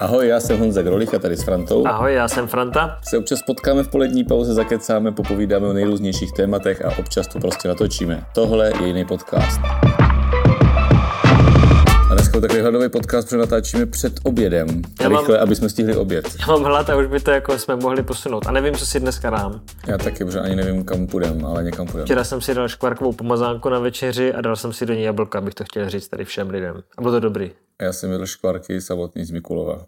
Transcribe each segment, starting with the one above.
Ahoj, já jsem Honza Grolich a tady s Frantou. Ahoj, já jsem Franta. Se občas potkáme v polední pauze, zakecáme, popovídáme o nejrůznějších tématech a občas to prostě natočíme. Tohle je jiný podcast. Dneska takový hladový podcast, protože natáčíme před obědem. Já Rychle, mám, aby jsme stihli oběd. Já mám hlad a už by to jako jsme mohli posunout. A nevím, co si dneska dám. Já taky, protože ani nevím, kam půjdem, ale někam půjdem. Včera jsem si dal škvarkovou pomazánku na večeři a dal jsem si do ní jablka, abych to chtěl říct tady všem lidem. A bylo to dobrý. Já jsem jedl škvarky samotný z Mikulova.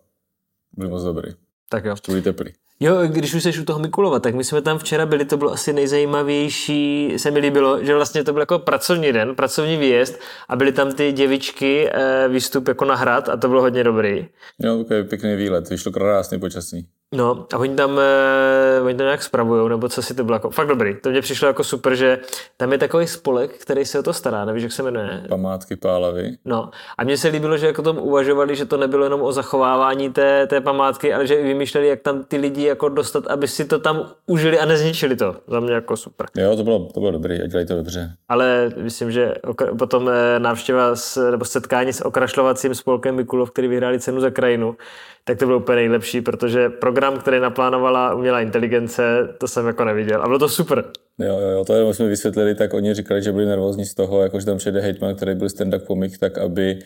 Byl moc dobrý. Tak jo. Byli teplý. Jo, když už jsi u toho Mikulova, tak my jsme tam včera byli, to bylo asi nejzajímavější, se mi líbilo, že vlastně to byl jako pracovní den, pracovní výjezd a byly tam ty děvičky, eh, výstup jako na hrad a to bylo hodně dobrý. Jo, takový pěkný výlet, vyšlo krásný počasí. No a oni tam, eh, oni tam nějak spravujou, nebo co si to bylo jako, fakt dobrý. To mě přišlo jako super, že tam je takový spolek, který se o to stará, nevíš, jak se jmenuje? Památky Pálavy. No a mně se líbilo, že jako tom uvažovali, že to nebylo jenom o zachovávání té, té památky, ale že i vymýšleli, jak tam ty lidi jako dostat, aby si to tam užili a nezničili to. Za mě jako super. Jo, to bylo, to bylo dobrý a dělají to dobře. Ale myslím, že okra- potom eh, návštěva s, nebo setkání s okrašlovacím spolkem Mikulov, který vyhráli cenu za krajinu, tak to bylo úplně nejlepší, protože program, který naplánovala umělá inteligence, to jsem jako neviděl. A bylo to super. Jo, jo, jo, to jenom jsme vysvětlili, tak oni říkali, že byli nervózní z toho, jakože tam přijde hejtman, který byl stand-up komik, tak aby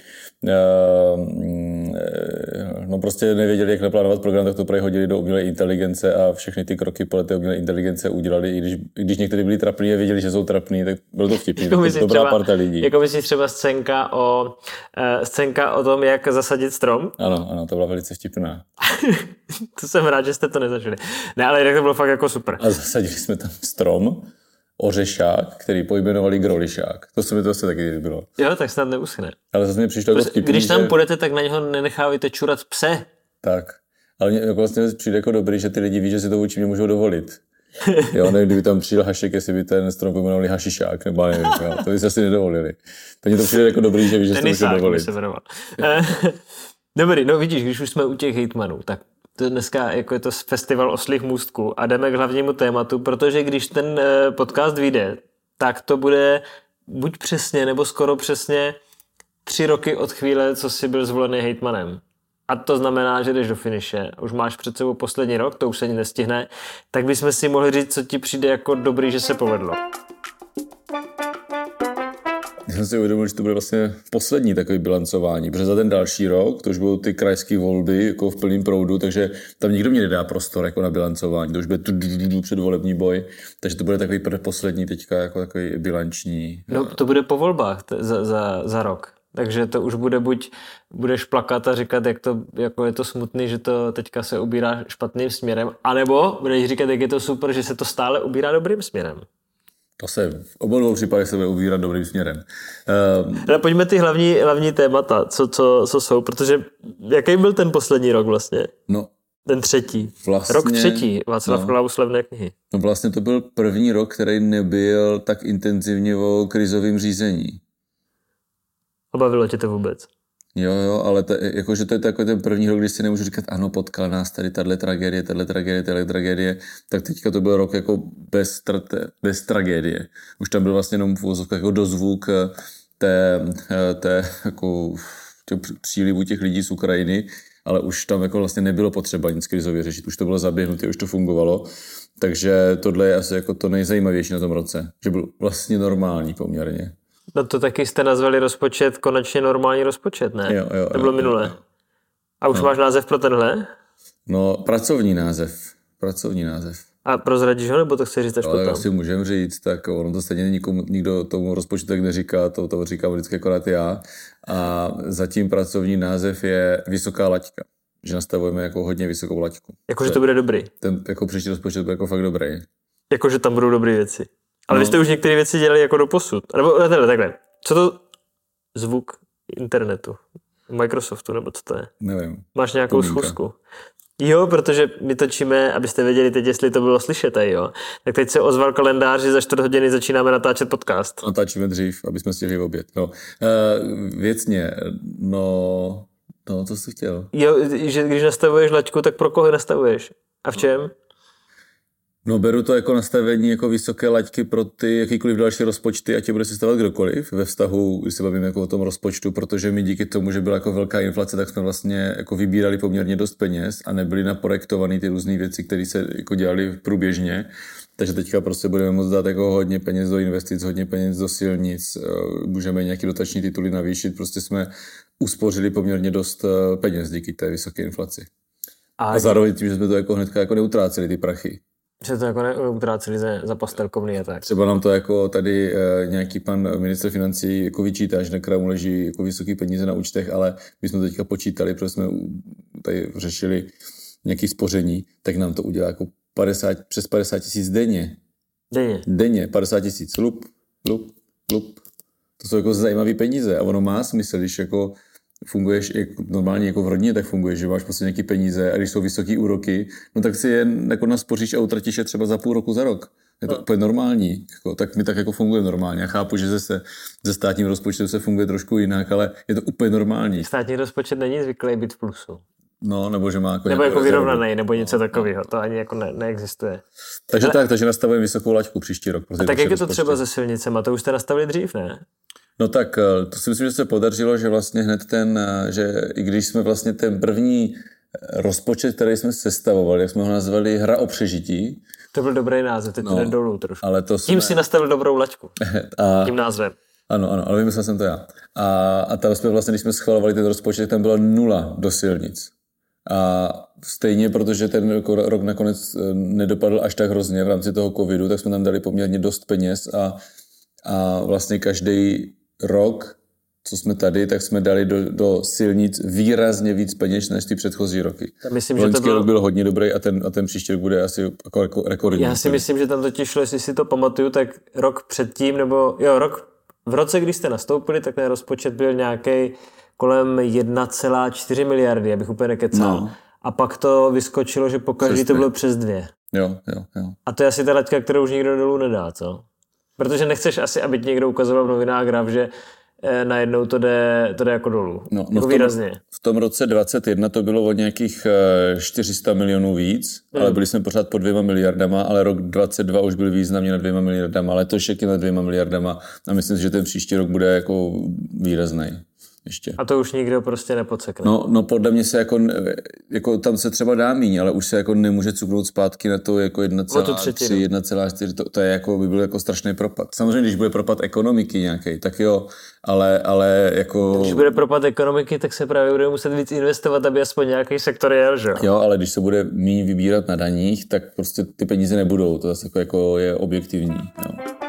uh, no prostě nevěděli, jak naplánovat program, tak to právě hodili do umělé inteligence a všechny ty kroky podle té umělé inteligence udělali, i když, i když někteří byli trapní a věděli, že jsou trapní, tak bylo to vtipný, jako to dobrá třeba, parta lidí. Jako myslíš třeba scénka o, uh, scénka o tom, jak zasadit strom? Ano, ano, to byla velice vtipná. to jsem rád, že jste to nezažili. Ne, ale jinak to bylo fakt jako super. A zasadili jsme tam strom, ořešák, který pojmenovali grolišák. To se mi to asi taky líbilo. Jo, tak snad neuschne. Ale zase mi přišlo jako vtipný, Když tam že... půjdete, tak na něho nenechávajte čurat pse. Tak. Ale mě jako vlastně přijde jako dobrý, že ty lidi ví, že si to vůči mě můžou dovolit. jo, nevím, kdyby tam přijel hašek, jestli by ten strom pojmenovali hašišák, nebo nevím, jo, to by se asi nedovolili. To mě to přijde jako dobrý, že víš, že si to můžou dovolit. Se Dobrý, no vidíš, když už jsme u těch hejtmanů, tak dneska jako je to festival oslých můstků a jdeme k hlavnímu tématu, protože když ten eh, podcast vyjde, tak to bude buď přesně nebo skoro přesně tři roky od chvíle, co jsi byl zvolený hejtmanem. A to znamená, že jdeš do finiše, už máš před sebou poslední rok, to už se ani nestihne, tak bychom si mohli říct, co ti přijde jako dobrý, že se povedlo. Já jsem si uvědomil, že to bude vlastně poslední takový bilancování, protože za ten další rok, to už budou ty krajské volby jako v plném proudu, takže tam nikdo mě nedá prostor jako na bilancování, to už bude předvolební boj, takže to bude takový poslední teďka jako takový bilanční. No to bude po volbách t- za, za, za rok. Takže to už bude buď budeš plakat a říkat, jak to, jako je to smutný, že to teďka se ubírá špatným směrem, anebo budeš říkat, jak je to super, že se to stále ubírá dobrým směrem. To se v obou dvou případech se bude ubírat dobrým směrem. Uh, Ale pojďme ty hlavní, hlavní témata, co, co, co jsou, protože jaký byl ten poslední rok vlastně? No, ten třetí. Vlastně, rok třetí Václav no, Klaus Levné knihy. No vlastně to byl první rok, který nebyl tak intenzivně o krizovém řízení. Obavilo tě to vůbec? Jo, jo, ale to, jakože to je takový ten první rok, kdy si nemůžu říkat, ano, potkal nás tady tahle tragédie, tahle tragédie, tahle tragédie, tak teďka to byl rok jako bez, trate, bez tragédie. Už tam byl vlastně jenom v jako dozvuk eh, té, eh, té jako, těch přílivu těch lidí z Ukrajiny, ale už tam jako vlastně nebylo potřeba nic krizově řešit, už to bylo zaběhnuté, už to fungovalo. Takže tohle je asi jako to nejzajímavější na tom roce, že byl vlastně normální poměrně. No to taky jste nazvali rozpočet konečně normální rozpočet, ne? Jo, jo, to bylo jo, minule. Jo, jo. A už no. máš název pro tenhle? No, pracovní název. Pracovní název. A prozradíš ho, nebo to chci říct až Ale potom? asi můžem říct, tak ono to stejně nikomu, nikdo tomu rozpočtu tak neříká, to, to říkám vždycky akorát já. A zatím pracovní název je Vysoká laťka. Že nastavujeme jako hodně vysokou laťku. Jakože to bude dobrý. Ten jako příští rozpočet bude jako fakt dobrý. Jakože tam budou dobré věci. Ale no. vy jste už některé věci dělali jako do posud. Nebo takhle, takhle. Co to zvuk internetu? Microsoftu, nebo co to je? Nevím. Máš nějakou Pomínka. schůzku? Jo, protože my točíme, abyste věděli teď, jestli to bylo slyšet, jo. Tak teď se ozval kalendář, že za čtvrt hodiny začínáme natáčet podcast. Natáčíme dřív, aby jsme stihli oběd. No, uh, věcně, no, no, co jsi chtěl? Jo, že když nastavuješ laťku, tak pro koho nastavuješ? A v čem? No beru to jako nastavení jako vysoké laťky pro ty jakýkoliv další rozpočty, ať je bude sestavovat kdokoliv ve vztahu, když se bavíme jako o tom rozpočtu, protože my díky tomu, že byla jako velká inflace, tak jsme vlastně jako vybírali poměrně dost peněz a nebyly naprojektované ty různé věci, které se jako dělaly průběžně. Takže teďka prostě budeme moct dát jako hodně peněz do investic, hodně peněz do silnic, eh, můžeme nějaké dotační tituly navýšit, prostě jsme uspořili poměrně dost eh, peněz díky té vysoké inflaci. A, a zároveň tím, že jsme to jako hnedka jako neutráceli ty prachy. Že to jako neutráceli za, za pastelkovný a tak. Třeba nám to jako tady e, nějaký pan minister financí jako vyčítá, že na mu leží jako vysoký peníze na účtech, ale my jsme to teďka počítali, protože jsme tady řešili nějaké spoření, tak nám to udělá jako 50, přes 50 tisíc denně. Denně? Denně, 50 tisíc. Lup, lup, lup. To jsou jako zajímavé peníze a ono má smysl, když jako funguješ jako normálně jako v rodině, tak funguješ, že máš prostě nějaké peníze a když jsou vysoké úroky, no tak si je jako naspoříš a utratíš je třeba za půl roku, za rok. Je to no. úplně normální. Jako, tak mi tak jako funguje normálně. Já chápu, že ze, ze státním rozpočtem se funguje trošku jinak, ale je to úplně normální. Státní rozpočet není zvyklý být v plusu. No, nebo že má jako Nebo jako vyrovnaný, nebo něco no, takového. To ani jako ne, neexistuje. Takže Ale... tak, takže nastavujeme vysokou laťku příští rok. A tak jak je to třeba se silnicema? To už jste nastavili dřív, ne? No tak eh, to si myslím, že se podařilo, že vlastně hned ten, eh, že i když jsme vlastně ten první eh, rozpočet, který jsme sestavovali, jak jsme ho nazvali hra o přežití. To byl dobrý název, teď no, jde dolů trošku. Ale to Tím jsme... si nastavil dobrou laťku. A... Tím názvem. Ano, ano, ale vymyslel jsem to já. A, a tam jsme vlastně, když jsme schvalovali ten rozpočet, tam bylo nula do silnic. A stejně, protože ten rok nakonec nedopadl až tak hrozně v rámci toho covidu, tak jsme tam dali poměrně dost peněz a, a vlastně každý rok, co jsme tady, tak jsme dali do, do silnic výrazně víc peněz než ty předchozí roky. Myslím, že to byl... rok byl hodně dobrý a ten, a ten příští rok bude asi jako, jako rekordní. Já si myslím, že tam totiž šlo, jestli si to pamatuju, tak rok předtím, nebo jo, rok v roce, kdy jste nastoupili, tak ten rozpočet byl nějaký kolem 1,4 miliardy, abych úplně nekecal. No. A pak to vyskočilo, že pokaždý to bylo přes dvě. Jo, jo, jo. A to je asi ta laťka, kterou už nikdo dolů nedá, co? Protože nechceš asi, aby ti někdo ukazoval v novinách graf, že eh, najednou to jde, to jde jako dolů. No, no jako v, tom, výrazně. v tom roce 21 to bylo od nějakých 400 eh, milionů víc, hmm. ale byli jsme pořád pod dvěma miliardama, ale rok 22 už byl významně na dvěma miliardama, letošek je na dvěma miliardama a myslím si, že ten příští rok bude jako výrazný ještě. A to už nikdo prostě nepodsekne. No, no podle mě se jako, jako tam se třeba dá míň, ale už se jako nemůže cuknout zpátky na to jako 1,3, 1,4, to, to je jako, by byl jako strašný propad. Samozřejmě, když bude propad ekonomiky nějaký, tak jo, ale, ale jako... Když bude propad ekonomiky, tak se právě bude muset víc investovat, aby aspoň nějaký sektor jel, že jo? ale když se bude méně vybírat na daních, tak prostě ty peníze nebudou, to zase jako, jako je objektivní. Jo.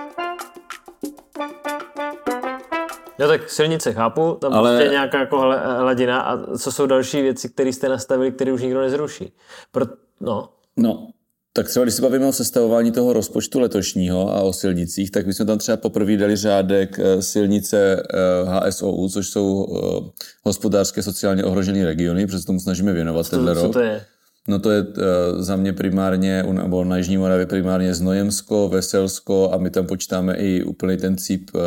No tak silnice chápu, tam ale... prostě nějaká jako hladina a co jsou další věci, které jste nastavili, které už nikdo nezruší. Pro... No. no, tak třeba když se bavíme o sestavování toho rozpočtu letošního a o silnicích, tak my jsme tam třeba poprvé dali řádek eh, silnice HSOU, eh, což jsou eh, hospodářské sociálně ohrožené regiony, protože tomu snažíme věnovat tenhle rok. Co to je? No to je uh, za mě primárně, nebo na Jižní Moravě primárně Znojemsko, Veselsko a my tam počítáme i úplný ten cíp uh,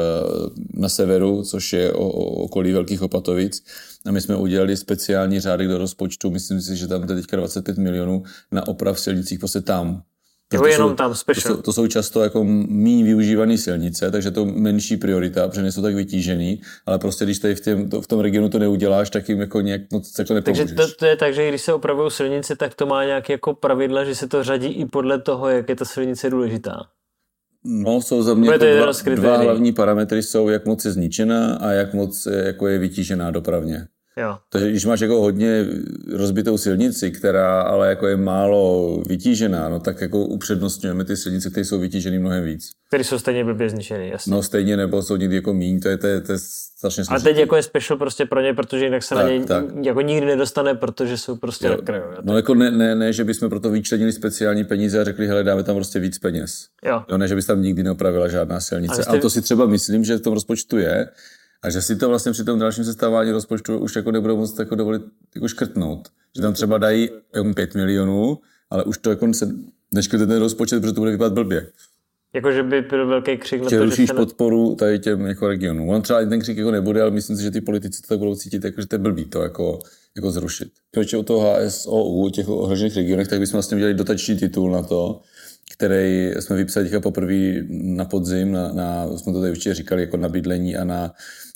na severu, což je okolí Velkých Opatovic. A my jsme udělali speciální řádek do rozpočtu, myslím si, že tam je teďka 25 milionů na oprav silnicích prostě tam, Jo, to jenom jsou, tam special. To jsou, to jsou často jako méně využívané silnice, takže to menší priorita, protože nejsou tak vytížený, ale prostě když tady v, těm, to, v tom regionu to neuděláš, tak jim jako nějak moc takhle nepomůžeš. Takže to, to, je tak, že když se opravují silnice, tak to má nějaké jako pravidla, že se to řadí i podle toho, jak je ta silnice důležitá. No, jsou za mě jako dva, dva hlavní parametry, jsou jak moc je zničená a jak moc jako je vytížená dopravně. Jo. Takže když máš jako hodně rozbitou silnici, která ale jako je málo vytížená, no tak jako upřednostňujeme ty silnice, které jsou vytíženy mnohem víc. Které jsou stejně blbě zničeny, jasně. No stejně, nebo jsou někdy jako míň, to je, to je, to je strašně složitý. Ale teď jako je special prostě pro ně, protože jinak se tak, na ně tak. jako nikdy nedostane, protože jsou prostě jo. na kraju. No jako ne, ne, ne, že bychom proto vyčlenili speciální peníze a řekli, hele, dáme tam prostě víc peněz. Jo. jo ne, že bys tam nikdy neopravila žádná silnice. A, jste... a to si třeba myslím, že v tom rozpočtu je, a že si to vlastně při tom dalším sestavování rozpočtu už jako nebudou moct jako dovolit jako škrtnout. Že tam třeba dají jako 5 milionů, ale už to jako se neškrte ten rozpočet, protože to bude vypadat blbě. Jako, že by byl velký křik na to, že se podporu tady těm jako regionům. On třeba ten křik jako nebude, ale myslím si, že ty politici to tak budou cítit, jako, že to je blbý to jako, jako zrušit. Když u toho HSOU, těch ohrožených regionech, tak bychom vlastně udělali dotační titul na to, který jsme vypsali teďka poprvé na podzim, na, na, jsme to tady určitě říkali, jako na bydlení a na,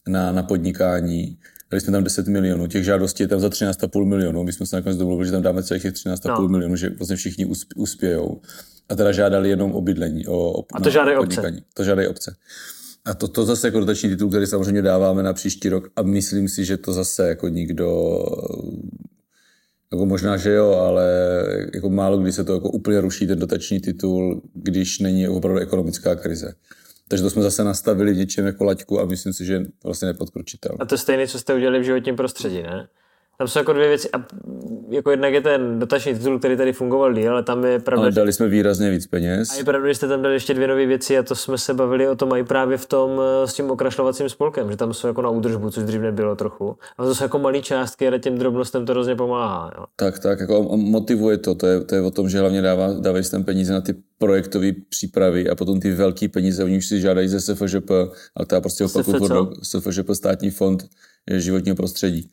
na, na podnikání. Dali jsme tam 10 milionů, těch žádostí je tam za 13,5 milionů. My jsme se nakonec domluvili, že tam dáme celých těch 13,5 no. milionů, že vlastně všichni uspějou. A teda žádali jenom o bydlení. O, o, a to žádají obce. To žádají obce. A to, to zase jako dotační titul, který samozřejmě dáváme na příští rok a myslím si, že to zase jako nikdo jako možná, že jo, ale jako málo kdy se to jako úplně ruší ten dotační titul, když není opravdu ekonomická krize. Takže to jsme zase nastavili v něčem jako laťku a myslím si, že vlastně nepodkročitelné. A to je stejné, co jste udělali v životním prostředí, ne? Tam jsou jako dvě věci. A jako jednak je ten dotační titul, který tady fungoval díl, ale tam je pravda. Ale dali jsme výrazně víc peněz. A je pravda, že jste tam dali ještě dvě nové věci a to jsme se bavili o tom i právě v tom eh, s tím okrašlovacím spolkem, že tam jsou jako na údržbu, což dřív nebylo trochu. A to jsou jako malé částky, ale těm drobnostem to hrozně pomáhá. Jo. Tak, tak, jako motivuje to. To je, to je o tom, že hlavně dává, dávají tam peníze na ty projektové přípravy a potom ty velké peníze, oni už si žádají ze SFŽP, ale to já prostě opakuju, SFŽP státní fond životního prostředí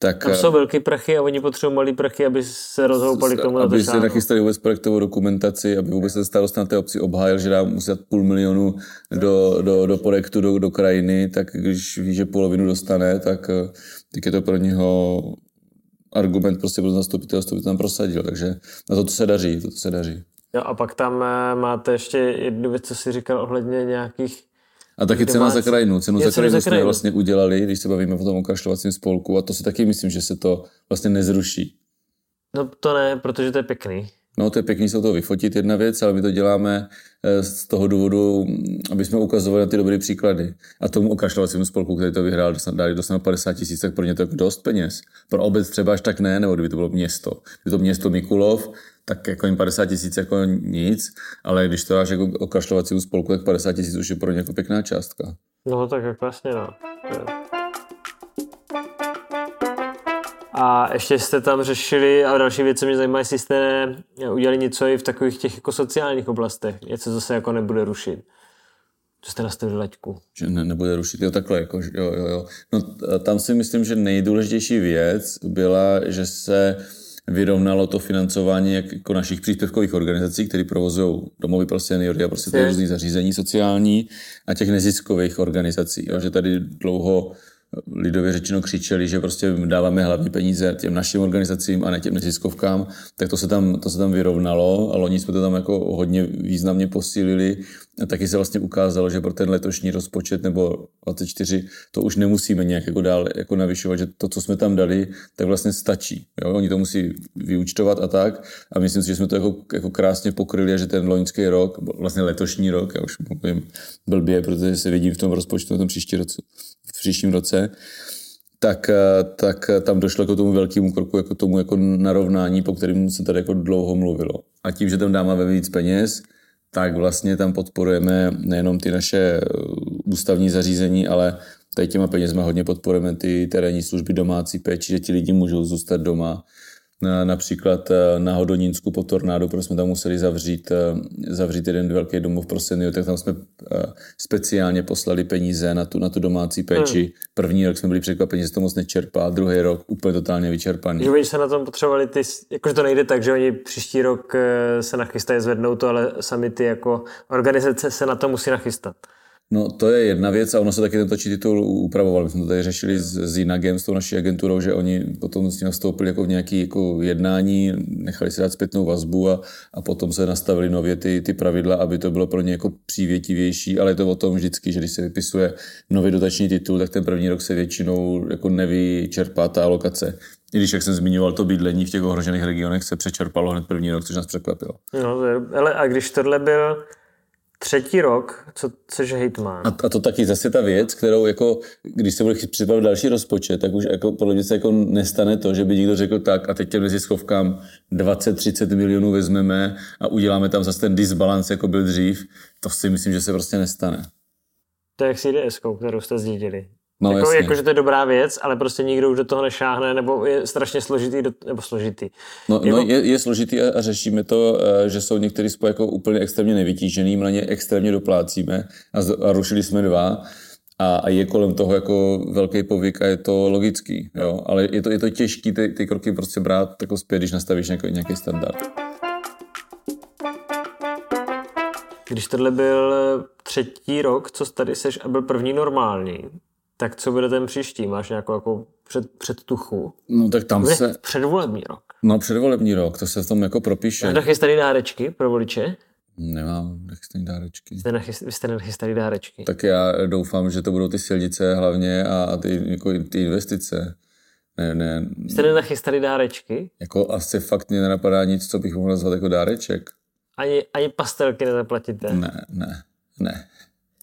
tak, Tam jsou velké prachy a oni potřebují malé prachy, aby se rozhoupali k tomu Aby si nachystali vůbec projektovou dokumentaci, aby vůbec ten starost na té obci obhájil, že dá muset půl milionu do, do, do projektu, do, do krajiny, tak když ví, že polovinu dostane, tak, tak je to pro něho argument prostě pro zastupitelstvo, by to tam prosadil. Takže na to, to se daří, to, to se daří. Jo, a pak tam eh, máte ještě jednu věc, co si říkal ohledně nějakých a taky cena za krajinu. Cenu za krajinu jsme vlastně udělali, když se bavíme o tom okašľovacím spolku a to si taky myslím, že se to vlastně nezruší. No to ne, protože to je pěkný. No to je pěkný se to vyfotit, jedna věc, ale my to děláme eh, z toho důvodu, aby jsme ukazovali na ty dobré příklady. A tomu okašľovacímu spolku, který to vyhrál, dali dostanou 50 tisíc, tak pro ně to je dost peněz. Pro obec třeba až tak ne, nebo kdyby to bylo město. Kdyby to město Mikulov, tak jako jim 50 tisíc jako nic, ale když to dáš jako okašlovacímu spolku, tak 50 tisíc už je pro ně jako pěkná částka. No tak jako vlastně no. A ještě jste tam řešili, a další věc, co mě zajímá, jestli jste udělali něco i v takových těch jako sociálních oblastech, něco zase jako nebude rušit. Co jste nastavili laťku? Že ne, nebude rušit, jo takhle, jako, jo, jo, jo. No tam si myslím, že nejdůležitější věc byla, že se vyrovnalo to financování jak, jako našich příspěvkových organizací, které provozují domovy pro seniory a prostě ty zařízení sociální a těch neziskových organizací. Jo, že tady dlouho lidově řečeno křičeli, že prostě dáváme hlavní peníze těm našim organizacím a ne těm neziskovkám, tak to se tam, to se tam vyrovnalo a loni jsme to tam jako hodně významně posílili a taky se vlastně ukázalo, že pro ten letošní rozpočet nebo 24 to už nemusíme nějak jako dál jako navyšovat, že to, co jsme tam dali, tak vlastně stačí. Jo? Oni to musí vyúčtovat a tak a myslím si, že jsme to jako, jako krásně pokryli a že ten loňský rok, vlastně letošní rok, já už mluvím blbě, protože se vidím v tom rozpočtu na tom příští roce, v příštím roce, tak, tak tam došlo k tomu velkému kroku, jako tomu jako narovnání, po kterém se tady jako dlouho mluvilo. A tím, že tam dáme víc peněz, tak vlastně tam podporujeme nejenom ty naše ústavní zařízení, ale tady těma penězma hodně podporujeme ty terénní služby domácí péči, že ti lidi můžou zůstat doma, například eh, na Hodonínsku po tornádu, protože jsme tam museli zavřít, eh, zavřít jeden velký domov pro senior, tak tam jsme eh, speciálně poslali peníze na tu, na tu domácí péči. Hmm. První rok jsme byli překvapeni, že to moc nečerpá, druhý rok úplně totálně vyčerpaný. Že oni se na tom potřebovali, ty, jakože to nejde tak, že oni příští rok se nachystají zvednout to, ale sami ty jako organizace se na to musí nachystat. No to je jedna věc a ono se taky tento titul upravoval. My jsme to tady řešili s, s Inagem, s tou naší agenturou, že oni potom s ním nastoupili jako v nějaké jako jednání, nechali si dát zpětnou vazbu a, a potom se nastavili nově ty, ty pravidla, aby to bylo pro ně jako přívětivější, ale je to o tom vždycky, že když se vypisuje nový dotační titul, tak ten první rok se většinou jako nevyčerpá ta alokace. I když, jak jsem zmiňoval, to bydlení v těch ohrožených regionech se přečerpalo hned první rok, což nás překvapilo. No, ale a když tohle byl třetí rok, co což hejtman. A, a to taky zase ta věc, kterou jako, když se bude připravit další rozpočet, tak už jako podle mě se jako nestane to, že by někdo řekl tak a teď těm neziskovkám 20-30 milionů vezmeme a uděláme tam zase ten disbalance, jako byl dřív. To si myslím, že se prostě nestane. To je jak s IDS, kterou jste zdědili. No, jako, jako, že to je dobrá věc, ale prostě nikdo už do toho nešáhne, nebo je strašně složitý, do, nebo složitý. No, jako... no je, je složitý a, a řešíme to, eh, že jsou některý spoje jako úplně extrémně nevytížený, na ně extrémně doplácíme a, z, a rušili jsme dva a, a je kolem toho jako velký povyk a je to logický, jo? ale je to, je to těžký ty, ty kroky prostě brát jako zpět, když nastavíš nějaký, nějaký standard. Když tohle byl třetí rok, co tady seš a byl první normální, tak co bude ten příští? Máš nějakou jako před, předtuchu? No tak tam Bude se... předvolební rok. No předvolební rok, to se v tom jako propíše. Máš nachystaný dárečky pro voliče? Nemám nachystaný dárečky. Jste nachyst, vy jste nachystali dárečky. Tak já doufám, že to budou ty silnice hlavně a, a ty, jako ty investice. Ne, ne, Jste nenachystali dárečky? jako asi fakt mě nenapadá nic, co bych mohl nazvat jako dáreček. Ani, ani pastelky nezaplatíte? Ne, ne, ne.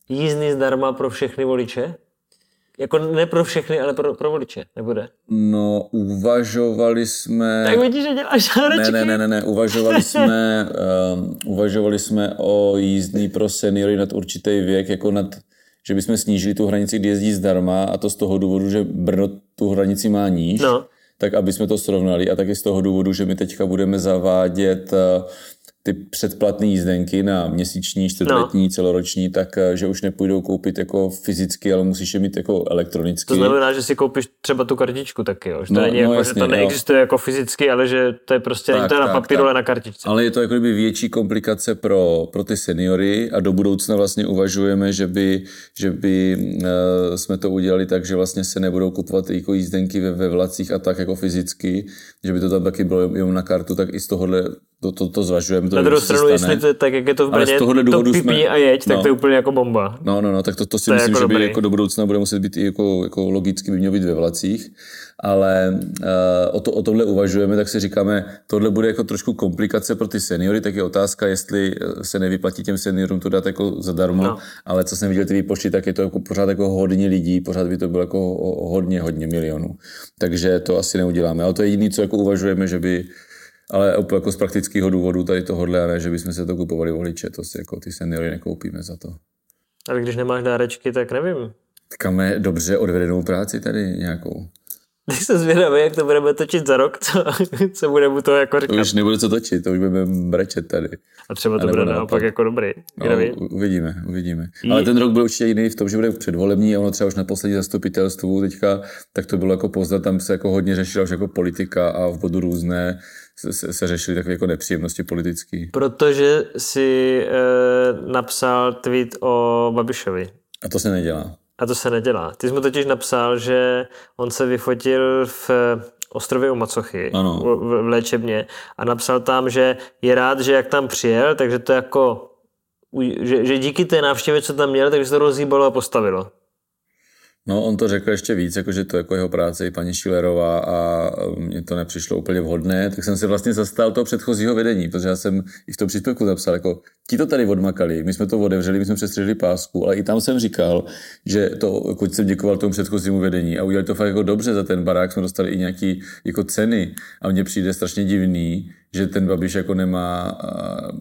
Jízdný zdarma pro všechny voliče? Jako ne pro všechny, ale pro, pro voliče, nebude. No, uvažovali jsme... Tak vidíš, že děláš Ne, dárečky? ne, ne, ne, ne, uvažovali jsme, um, uvažovali jsme o jízdný pro seniory nad určitý věk, jako nad, že bychom snížili tu hranici, kdy jezdí zdarma a to z toho důvodu, že Brno tu hranici má níž, No. tak aby jsme to srovnali a taky z toho důvodu, že my teďka budeme zavádět uh, ty předplatné jízdenky na měsíční, čtvrtletní, no. celoroční, tak uh, že už nepůjdou koupit jako fyzicky, ale musíš je mít jako elektronicky. To znamená, že si koupíš třeba tu kartičku taky, jo? Že to, No, není no, jako, jasně, že to jo. neexistuje jako fyzicky, ale že to je prostě, Tak, tak, to je na tak, papíru, tak. ale na kartičce. Ale je to jako kdyby větší komplikace pro, pro ty seniory a do budoucna vlastně uvažujeme, že by, že by uh, jsme to udělali tak, že vlastně se nebudou kupovat jako jízdenky ve, ve vlacích a tak jako fyzicky, že by to tam taky bylo jenom na kartu, tak i z tohohle to, to, to zvažujeme. To Na druhou stranu, jestli to je tak, jak je to v Ale z Brně, to pipí jsme- a jeď, tak no. to je úplně jako bomba. No, no, no, tak to, to si To myslím, jako že by dobrý. jako do budoucna bude muset být i jako, jako logicky by mělo být ve vlacích, ale uh, o, to, o tohle uvažujeme, tak si říkáme, tohle bude jako trošku komplikace pro ty seniory, tak je otázka, jestli eh, se nevyplatí těm seniorům to dát jako zadarmo, No. ale co jsem viděl ty výpočty, tak je to jako pořád jako hodně lidí, pořád by to bylo jako ho- hodně, hodně milionů. Takže to asi neuděláme, ale to je jediné, co jako uvažujeme, že by ale jako z praktického důvodu tady tohodle, a ne, že bychom se to kupovali voliče, to si jako ty seniory nekoupíme za to. Ale když nemáš dárečky, tak nevím. Tak máme dobře odvedenou práci tady nějakou. Teď jsem zvědavý, jak to budeme točit za rok, co, co bude mu to jako To říkat. už nebude co točit, to už budeme brečet tady. A třeba to A bude naopak. naopak jako dobrý. No, ví? uvidíme, uvidíme. Ale ten rok byl určitě jiný v tom, že bude předvolební a ono třeba už na poslední zastupitelstvu teďka, tak to bylo jako poznat, tam se jako hodně řešila už jako politika a v bodu různé se, se, se řešily takové jako nepříjemnosti politické. Protože si e, napsal tweet o Babišovi. A to se nedělá. A to se nedělá. Ty jsi mu totiž napsal, že on se vyfotil v eh, ostrově u Macochy, Ano. v, v, léčebně a napsal tam, že je rád, že jak tam přijel, takže to jako, že, že díky té návštěvě, co tam měl, takže se to rozhýbalo a postavilo. No, on to řekl ještě víc, jakože to jako jeho práce i paní Šilerová a mně to nepřišlo úplně vhodné, tak jsem se vlastně zastal toho předchozího vedení, protože já jsem i v tom příspěvku napsal, jako ti to tady odmakali, my jsme to otevřeli, my jsme přestřihli pásku, ale i tam jsem říkal, že to, jako jsem děkoval tomu předchozímu vedení a udělali to fakt jako dobře za ten barák, jsme dostali i nějaký jako ceny a mně přijde strašně divný, že ten Babiš jako nemá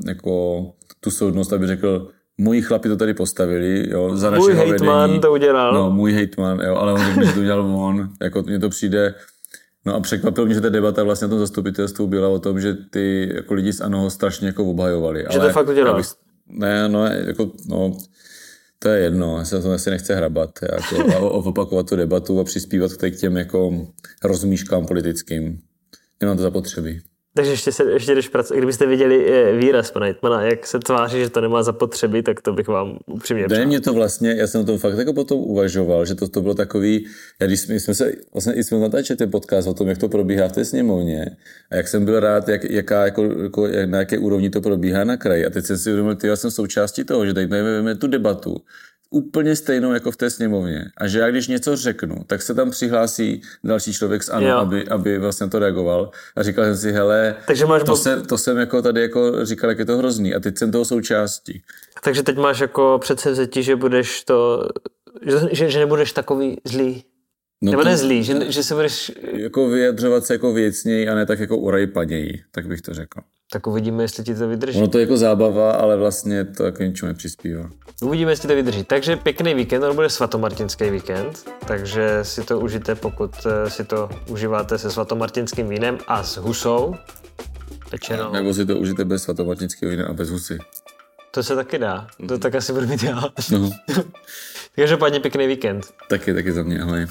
jako tu soudnost, aby řekl, moji chlapi to tady postavili, jo, za Můj hejtman vedení. to udělal. No, můj hejtman, jo, ale on řekl, že to udělal on. Jako mně to přijde, No a překvapilo mě, že ta debata vlastně na tom zastupitelstvu byla o tom, že ty jako lidi z ANO ho strašně jako obhajovali. Že to fakt udělal. já bych- Ne, no, jako, no, to je jedno, já se na tom asi nechci hrabat, jako, a opakovat tu debatu a přispívat k těm jako rozmíškám politickým. Nemám to zapotřebí. Takže ještě, se, ještě jdeš pracovat. Kdybyste viděli eh, výraz pana Hitmana, jak se tváří, že to nemá zapotřebí, tak to bych vám upřímně Ne, mě to vlastně, já jsem o tom fakt jako potom uvažoval, že to, to bylo takový, já když jsme, jsme se, vlastně i jsme natáčeli ten podcast o tom, jak to probíhá v té sněmovně a jak jsem byl rád, jak, jaká, jako, jako, jak, na jaké úrovni to probíhá na kraji. A teď jsem si uvědomil, ty já jsem součástí toho, že tady máme tu debatu úplně stejnou jako v té sněmovně. A že já když něco řeknu, tak se tam přihlásí další člověk z ANO, Jo. aby, aby vlastně to reagoval. A říkal jsem si, hele, Takže máš to, bo- se, to jsem jako tady jako říkal, jak je to hrozný. A teď jsem toho součástí. Takže teď máš jako předsevzetí, že budeš to, že, že, nebudeš takový zlý. No Nebo to- ne zlý, že, že se budeš, jako vyjadřovat se jako věcněji a ne tak jako urajpaněji, tak bych to řekl. Tak uvidíme, jestli ti to vydrží. Ono to je jako zábava, ale vlastně to jako ničemu nepřispívá. Uvidíme, jestli to vydrží. Takže pěkný víkend, on bude svatomartinský víkend, takže si to užijte, pokud eh, si to užíváte se svatomartinským vínem a s husou pečenou. Nebo si to užijete bez svatomatnického vína a bez husy. To se taky dá, to tak asi budu mít já. No, Takže pěkný víkend. taky, taky za mě, ahoj.